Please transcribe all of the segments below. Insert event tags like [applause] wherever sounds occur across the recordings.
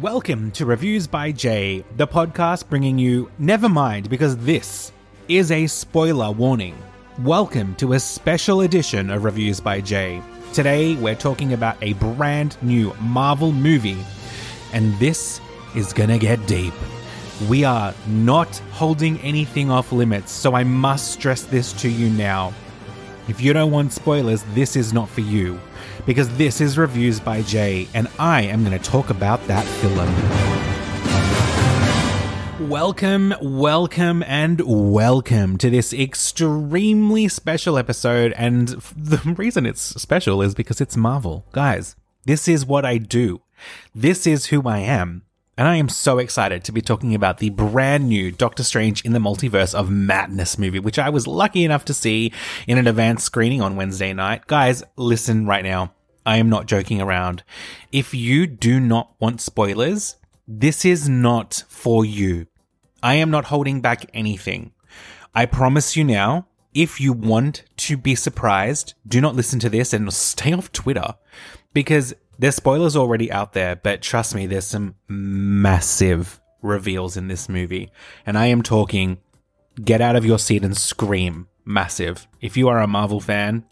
Welcome to Reviews by Jay, the podcast bringing you Never Mind because this is a spoiler warning. Welcome to a special edition of Reviews by Jay. Today we're talking about a brand new Marvel movie, and this is gonna get deep. We are not holding anything off limits, so I must stress this to you now. If you don't want spoilers, this is not for you. Because this is Reviews by Jay, and I am going to talk about that film. Welcome, welcome, and welcome to this extremely special episode. And the [laughs] reason it's special is because it's Marvel. Guys, this is what I do. This is who I am. And I am so excited to be talking about the brand new Doctor Strange in the Multiverse of Madness movie, which I was lucky enough to see in an advanced screening on Wednesday night. Guys, listen right now. I am not joking around. If you do not want spoilers, this is not for you. I am not holding back anything. I promise you now, if you want to be surprised, do not listen to this and stay off Twitter because there's spoilers already out there, but trust me, there's some massive reveals in this movie. And I am talking get out of your seat and scream massive. If you are a Marvel fan,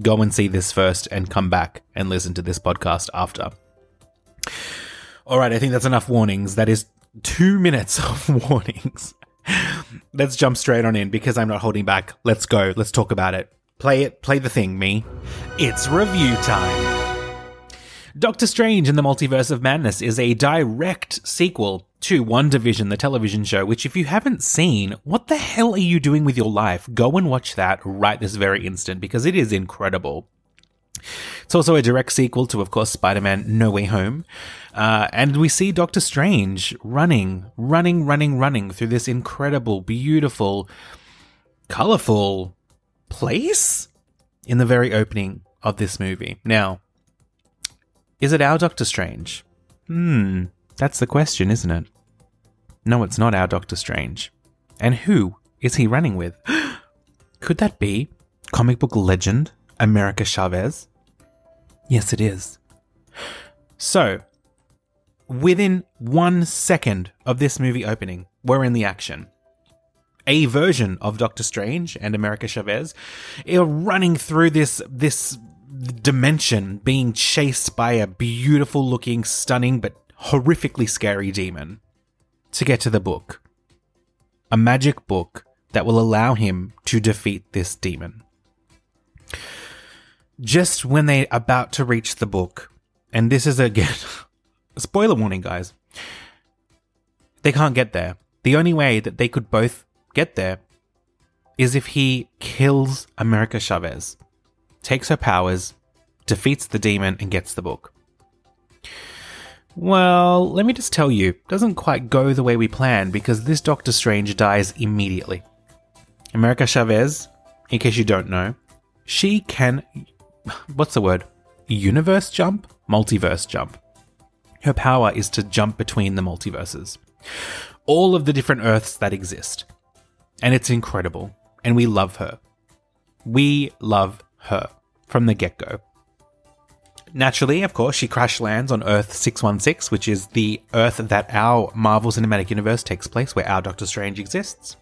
go and see this first and come back and listen to this podcast after. All right, I think that's enough warnings. That is two [laughs] minutes of warnings. Let's jump straight on in because I'm not holding back. Let's go. Let's talk about it. Play it. Play the thing, me. It's review time. Doctor Strange in the Multiverse of Madness is a direct sequel to WandaVision, the television show, which if you haven't seen, what the hell are you doing with your life? Go and watch that right this very instant because it is incredible. It's also a direct sequel to, of course, Spider Man No Way Home. Uh, and we see Doctor Strange running, running, running, running through this incredible, beautiful, colorful place in the very opening of this movie. Now, is it our Doctor Strange? Hmm, that's the question, isn't it? No, it's not our Doctor Strange. And who is he running with? [gasps] Could that be comic book legend America Chavez? Yes, it is. [gasps] So, within one second of this movie opening, we're in the action. A version of Doctor Strange and America Chavez are running through this this dimension being chased by a beautiful looking, stunning, but horrifically scary demon to get to the book. A magic book that will allow him to defeat this demon. Just when they're about to reach the book, and this is again, [laughs] spoiler warning, guys, they can't get there. The only way that they could both get there is if he kills America Chavez takes her powers, defeats the demon, and gets the book. Well, let me just tell you, doesn't quite go the way we planned because this Doctor Strange dies immediately. America Chavez, in case you don't know, she can. [sighs] What's the word? Universe jump? Multiverse jump. Her power is to jump between the multiverses. All of the different Earths that exist. And it's incredible. And we love her. We love her from the get go. Naturally, of course, she crash lands on Earth 616, which is the Earth that our Marvel Cinematic Universe takes place, where our Doctor Strange exists.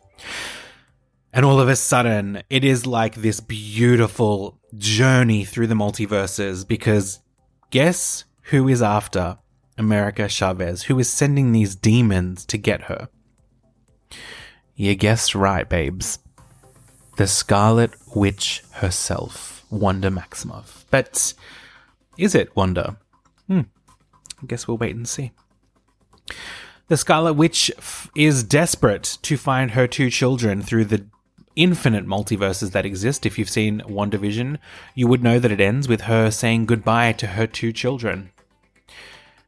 And all of a sudden, it is like this beautiful journey through the multiverses because guess who is after America Chavez? Who is sending these demons to get her? You guessed right, babes. The Scarlet Witch herself. Wanda Maximoff. But is it Wanda? Hmm. I guess we'll wait and see. The Scarlet Witch f- is desperate to find her two children through the infinite multiverses that exist. If you've seen WandaVision, you would know that it ends with her saying goodbye to her two children.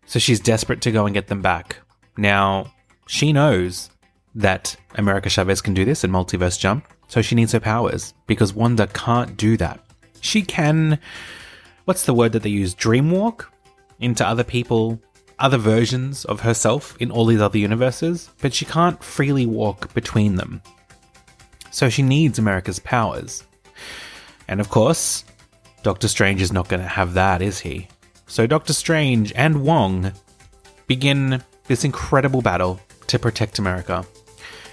So she's desperate to go and get them back. Now, she knows that America Chavez can do this in Multiverse Jump, so she needs her powers because Wanda can't do that she can what's the word that they use? Dreamwalk into other people other versions of herself in all these other universes but she can't freely walk between them. So she needs america's powers. And of course doctor strange is not going to have that is he? So doctor strange and wong begin this incredible battle to protect America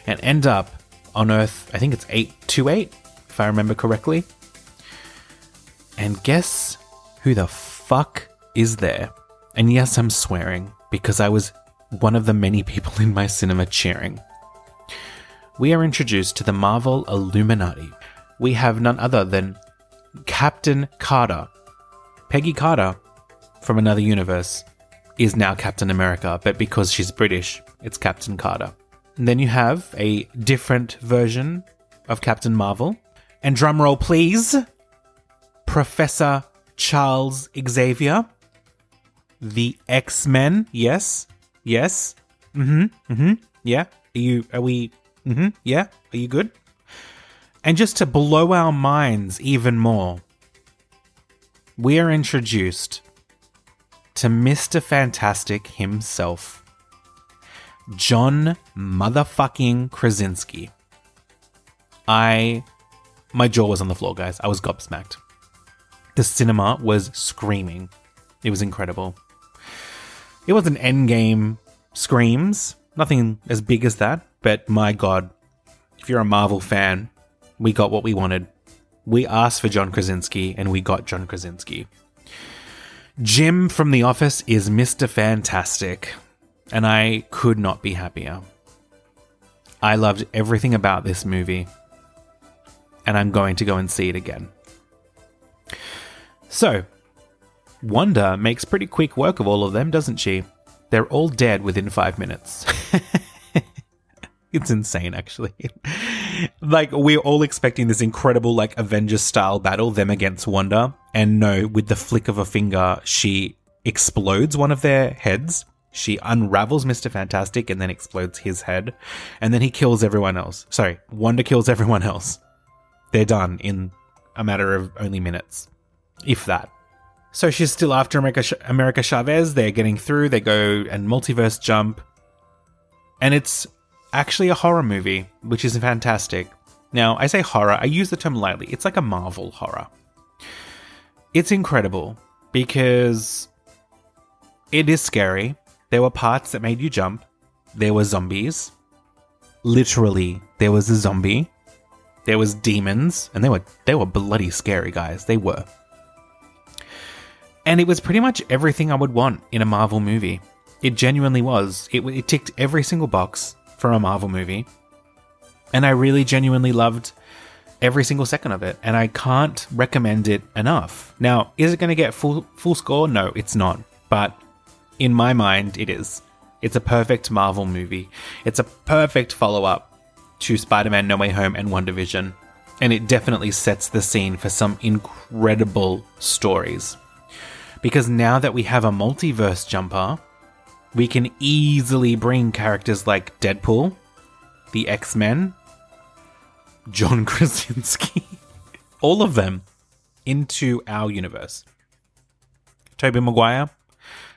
and end up on Earth, I think it's 828, if I remember correctly. And guess who the fuck is there? And yes, I'm swearing because I was one of the many people in my cinema cheering. We are introduced to the Marvel Illuminati. We have none other than Captain Carter. Peggy Carter from another universe is now Captain America, but because she's British, it's Captain Carter. And then you have a different version of Captain Marvel. And drumroll, please Professor Charles Xavier. The X Men. Yes. Yes. Mm hmm. Mm hmm. Yeah. Are you, are we, mm hmm. Yeah. Are you good? And just to blow our minds even more, we are introduced to Mr. Fantastic himself, John motherfucking Krasinski. I, my jaw was on the floor, guys. I was gobsmacked. The cinema was screaming. It was incredible. It was an endgame screams, nothing as big as that, but my god, if you're a Marvel fan, we got what we wanted. We asked for John Krasinski and we got John Krasinski. Jim from The Office is Mr. Fantastic, and I could not be happier. I loved everything about this movie, and I'm going to go and see it again. So, Wanda makes pretty quick work of all of them, doesn't she? They're all dead within five minutes. [laughs] it's insane, actually. like, we're all expecting this incredible, like, Avengers style battle, them against Wanda. And no, with the flick of a finger, she explodes one of their heads. She unravels Mr. Fantastic and then explodes his head. And then he kills everyone else. Sorry, Wanda kills everyone else. They're done in a matter of only minutes, if that. So she's still after America, America Chavez. They're getting through. They go and multiverse jump. And it's actually a horror movie, which is fantastic. Now, I say horror, I use the term lightly. It's like a Marvel horror. It's incredible because it is scary. There were parts that made you jump. There were zombies. Literally, there was a zombie. There was demons, and they were they were bloody scary, guys. They were. And it was pretty much everything I would want in a Marvel movie. It genuinely was. It, it ticked every single box for a Marvel movie. And I really genuinely loved every single second of it, and I can't recommend it enough. Now, is it going to get full full score? No, it's not. But in my mind, it is. It's a perfect Marvel movie. It's a perfect follow up to Spider-Man: No Way Home and WandaVision, and it definitely sets the scene for some incredible stories because now that we have a multiverse jumper, we can easily bring characters like Deadpool, the X Men, John [laughs] Krasinski, all of them into our universe. Tobey Maguire,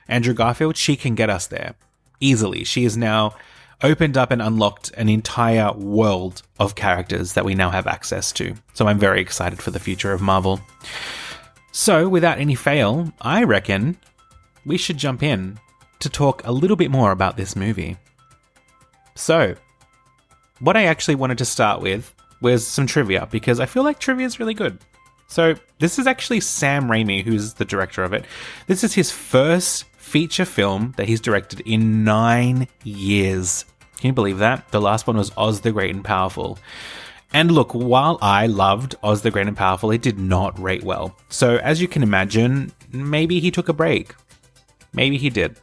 Andrew Garfield, she can get us there easily. She has now opened up and unlocked an entire world of characters that we now have access to. So I'm very excited for the future of Marvel. So, without any fail, I reckon we should jump in to talk a little bit more about this movie. So, what I actually wanted to start with was some trivia because I feel like trivia is really good. So, this is actually Sam Raimi, who's the director of it. This is his first feature film that he's directed in nine years. Can you believe that? The last one was Oz the Great and Powerful. And look, while I loved Oz the Great and Powerful, it did not rate well. So, as you can imagine, maybe he took a break. Maybe he did.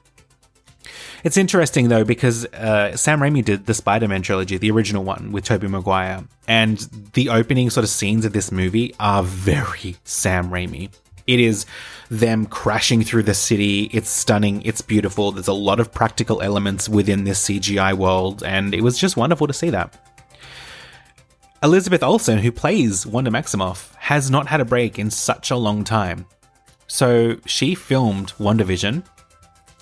It's interesting though because uh, Sam Raimi did the Spider-Man trilogy, the original one with Tobey Maguire, and the opening sort of scenes of this movie are very Sam Raimi. It is them crashing through the city. It's stunning. It's beautiful. There's a lot of practical elements within this CGI world, and it was just wonderful to see that. Elizabeth Olsen, who plays Wanda Maximoff, has not had a break in such a long time. So she filmed WandaVision,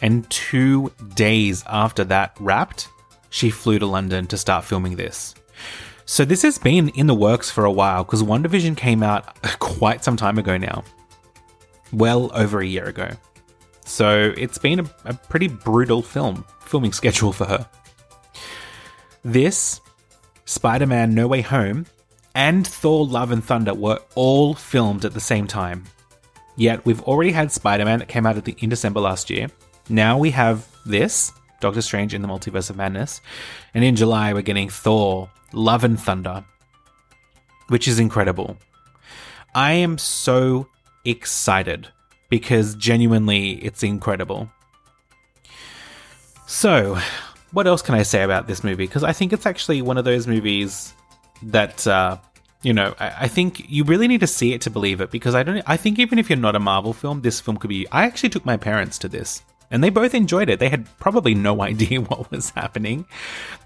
and two days after that wrapped, she flew to London to start filming this. So this has been in the works for a while because WandaVision came out [laughs] quite some time ago now. Well over a year ago. So it's been a, a pretty brutal film filming schedule for her. This, Spider Man No Way Home, and Thor Love and Thunder were all filmed at the same time. Yet we've already had Spider Man that came out in December last year. Now we have this, Doctor Strange in the Multiverse of Madness. And in July, we're getting Thor Love and Thunder, which is incredible. I am so excited because genuinely it's incredible. So, what else can I say about this movie? Because I think it's actually one of those movies that uh, you know I, I, think you really need to see it to believe it. Because I don't. I think even if you're not a Marvel film, this film could be. I actually took my parents to this, and they both enjoyed it. They had probably no [laughs] idea what was happening,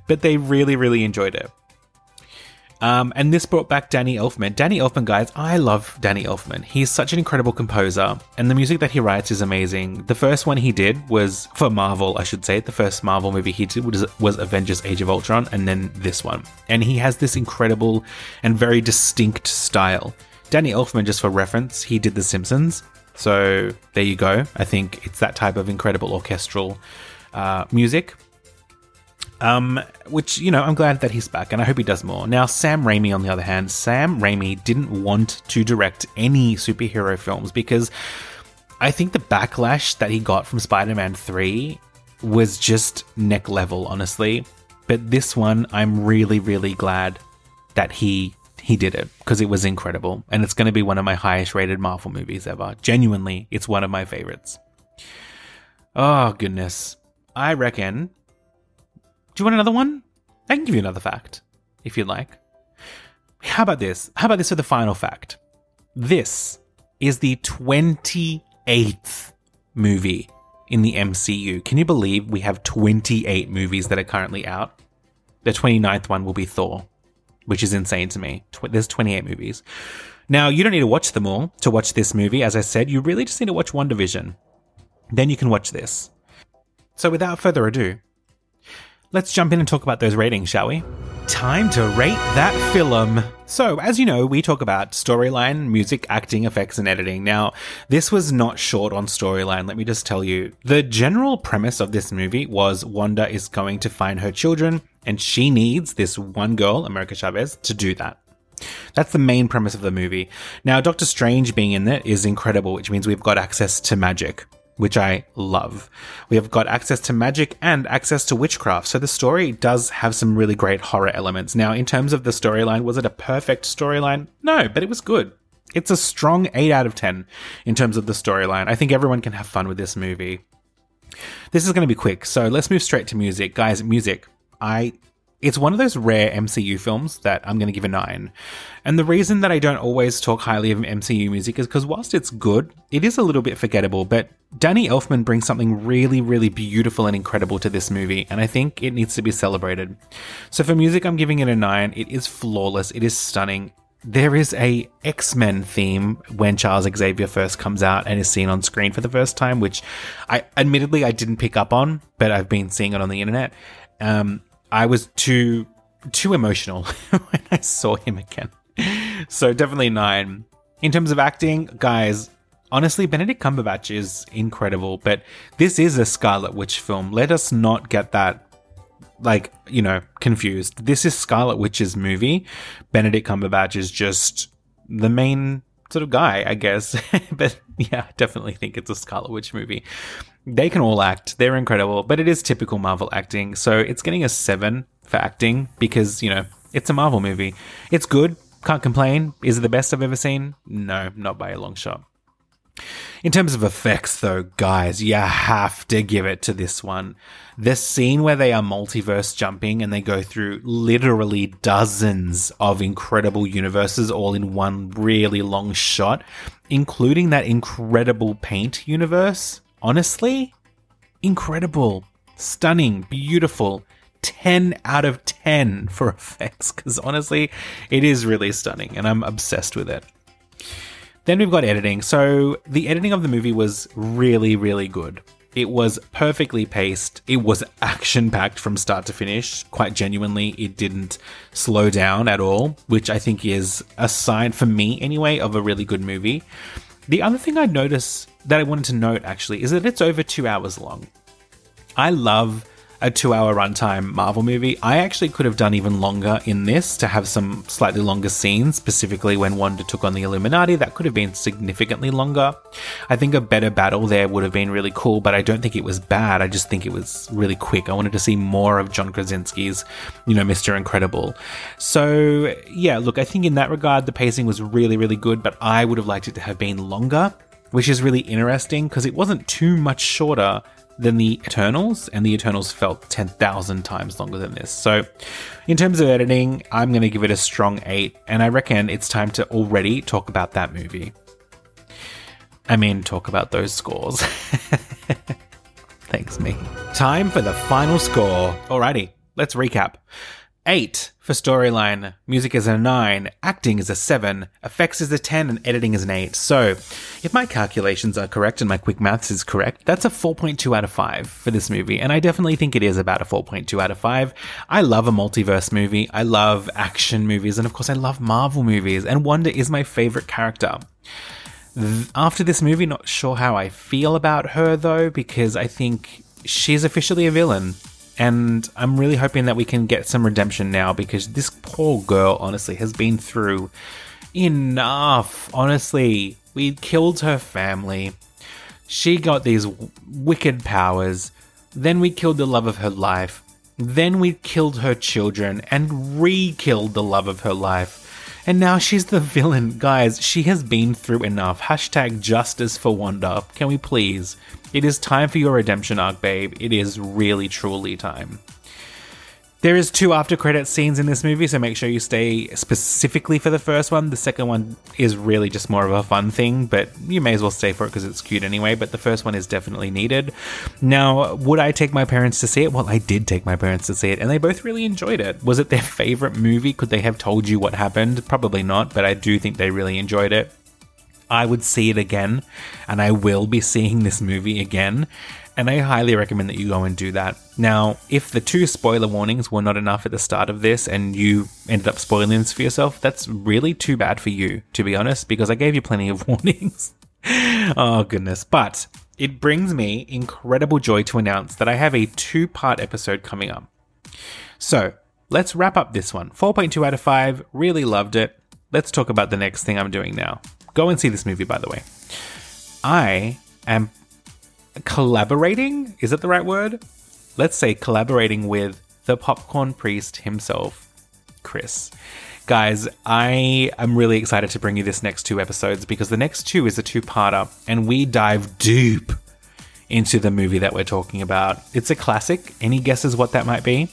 but they really, really enjoyed it. Um, and this brought back Danny Elfman. Danny Elfman, guys, I love Danny Elfman. He's such an incredible composer, and the music that he writes is amazing. The first one he did was for Marvel, I should say. The first Marvel movie he did was, was Avengers Age of Ultron, and then this one. And he has this incredible and very distinct style. Danny Elfman, just for reference, he did The Simpsons. So there you go. I think it's that type of incredible orchestral uh, music. Um, which, you know, I'm glad that he's back and I hope he does more. Now, Sam Raimi, on the other hand, Sam Raimi didn't want to direct any superhero films because I think the backlash that he got from Spider Man 3 was just neck level, honestly. But this one, I'm really, really glad that he he did it because it was incredible and it's going to be one of my highest rated Marvel movies ever. Genuinely, it's one of my favorites. Oh goodness. I reckon do you want another one? I can give you another fact, if you'd like. How about this? How about this for the final fact? This is the 28th movie in the MCU. Can you believe we have 28 movies that are currently out? The 29th one will be Thor, which is insane to me. There's 28 movies. Now, you don't need to watch them all to watch this movie. As I said, you really just need to watch WandaVision. Then you can watch this. So, without further ado, Let's jump in and talk about those ratings, shall we? Time to rate that film. So, as you know, we talk about storyline, music, acting, effects, and editing. Now, this was not short on storyline, let me just tell you. The general premise of this movie was Wanda is going to find her children, and she needs this one girl, America Chavez, to do that. That's the main premise of the movie. Now, Doctor Strange being in it is incredible, which means we've got access to magic which I love. We have got access to magic and access to witchcraft, so the story does have some really great horror elements. Now, in terms of the storyline, was it a perfect storyline? No, but it was good. It's a strong 8 out of 10 in terms of the storyline. I think everyone can have fun with this movie. This is going to be quick, so let's move straight to music. Guys, music. I it's one of those rare MCU films that I'm going to give a 9. And the reason that I don't always talk highly of MCU music is because whilst it's good, it is a little bit forgettable, but Danny Elfman brings something really, really beautiful and incredible to this movie, and I think it needs to be celebrated. So for music, I'm giving it a 9. It is flawless, it is stunning. There is a X-Men theme when Charles Xavier first comes out and is seen on screen for the first time, which I admittedly I didn't pick up on, but I've been seeing it on the internet. Um, I was too too emotional [laughs] when I saw him again. So definitely nine. In terms of acting, guys, honestly, Benedict Cumberbatch is incredible, but this is a Scarlet Witch film. Let us not get that like, you know, confused. This is Scarlet Witch's movie. Benedict Cumberbatch is just the main sort of guy, I guess. [laughs] but yeah, I definitely think it's a Scarlet Witch movie. They can all act. They're incredible, but it is typical Marvel acting. So it's getting a 7 for acting because, you know, it's a Marvel movie. It's good. Can't complain. Is it the best I've ever seen? No, not by a long shot. In terms of effects, though, guys, you have to give it to this one. The scene where they are multiverse jumping and they go through literally dozens of incredible universes all in one really long shot, including that incredible paint universe honestly, incredible, stunning, beautiful. 10 out of 10 for [laughs] effects because honestly, it is really stunning and I'm obsessed with it. Then we've got editing. So, the editing of the movie was really, really good. It was perfectly paced. It was [laughs] action packed from start to finish. Quite genuinely, it didn't slow down at all, which I think is a sign for me anyway of a really good movie. The other thing I notice that I wanted to note actually is that it's over two hours long. I love a two hour runtime Marvel movie. I actually could have done even longer in this to have some slightly longer scenes, specifically when Wanda took on the Illuminati. That could have been significantly longer. I think a better battle there would have been really cool, but I don't think it was bad. I just think it was really quick. I wanted to see more of John Krasinski's, you know, Mr. Incredible. So, yeah, look, I think in that regard, the pacing was really, really good, but I would have liked it to have been longer which is really interesting because it wasn't too much shorter than the Eternals, and the Eternals felt 10,000 times longer than this. So, in terms of editing, I'm going to give it a strong 8, and I reckon it's time to already talk about that movie. I mean, talk about those scores. [laughs] Thanks, me. Time for the final score. Alrighty, let's recap. 8 for storyline, music is a 9, acting is a 7, effects is a 10, and editing is an 8. So, if my calculations are correct and my quick maths is correct, that's a 4.2 out of 5 for this movie, and I definitely think it is about a 4.2 out of 5. I love a multiverse movie, I love action movies, and of course, I love Marvel movies, and Wanda is my favorite character. After this movie, not sure how I feel about her though, because I think she's officially a villain and I'm really hoping that we can get some redemption now because this poor girl, honestly, has been through enough. Honestly, we killed her family. She got these wicked powers. Then we killed the love of her life. Then we killed her children and re killed the love of her life. And now she's the villain. Guys, she has been through enough. Hashtag justice for Wanda. Can we please? It is time for your redemption arc, babe. It is really, truly time. There is two after credit scenes in this movie, so make sure you stay specifically for the first one. The second one is really just more of a fun thing, but you may as well stay for it because it's cute anyway. But the first one is definitely needed. Now, would I take my parents to see it? Well, I did take my parents to see it, and they both really enjoyed it. Was it their favorite movie? Could they have told you what happened? Probably not, but I do think they really enjoyed it. I would see it again, and I will be seeing this movie again and I highly recommend that you go and do that. Now, if the two spoiler warnings were not enough at the start of this and you ended up spoiling this for yourself, that's really too bad for you, to be honest, because I gave you plenty of [laughs] warnings. oh, goodness. But it brings me incredible joy to announce that I have a two part episode coming up. So, let's wrap up this one. 4.2 out of 5, really loved it. Let's talk about the next thing I'm doing now. Go and see this movie, by the way. I am collaborating. Is it the right word? Let's say collaborating with the popcorn priest himself, Chris. Guys, I am really excited to bring you this next two episodes because the next two is a two parter and we dive deep into the movie that we're talking about. It's a classic. Any guesses what that might be?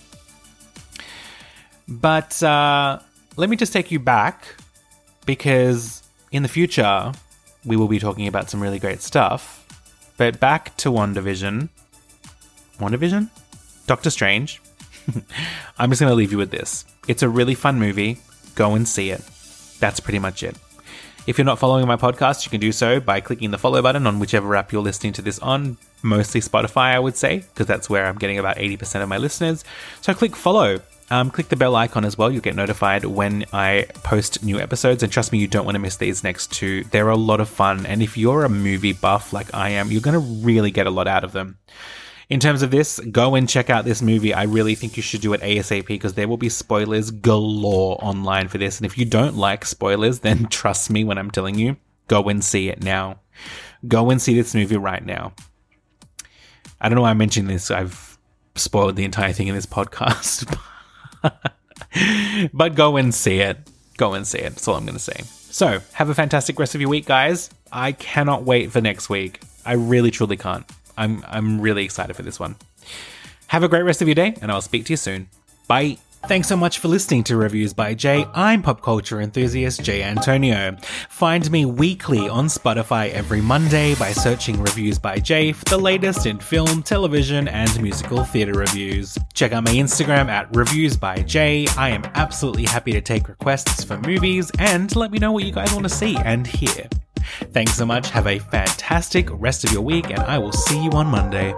But uh, let me just take you back because in the future, we will be talking about some really great stuff. But back to WandaVision. WandaVision? Doctor Strange. [laughs] I'm just going to leave you with this. It's a really fun movie. Go and see it. That's pretty much it. If you're not following my podcast, you can do so by clicking the follow button on whichever app you're listening to this on, mostly Spotify, I would say, because that's where I'm getting about 80% of my listeners. So click follow um, click the bell icon as well. You'll get notified when I post new episodes. And trust me, you don't want to miss these next two. They're a lot of fun. And if you're a movie buff like I am, you're going to really get a lot out of them. In terms of this, go and check out this movie. I really think you should do it ASAP because there will be spoilers galore online for this. And if you don't like spoilers, then [laughs] trust me when I'm telling you, go and see it now. Go and see this movie right now. I don't know why I mentioned this. I've spoiled the entire thing in this [laughs] podcast. [laughs] but go and see it. Go and see it. That's all I'm going to say. So, have a fantastic rest of your week, guys. I cannot wait for next week. I really, truly can't. I'm, I'm really excited for this one. Have a great rest of your day, and I'll speak to you soon. Bye. Thanks so much for listening to Reviews by Jay. I'm pop culture enthusiast Jay Antonio. Find me weekly on Spotify every Monday by searching Reviews by Jay for the latest in film, television, and musical theatre reviews. Check out my Instagram at Reviews by Jay. I am absolutely happy to take requests for movies and let me know what you guys want to see and hear. Thanks so much. Have a fantastic rest of your week, and I will see you on Monday.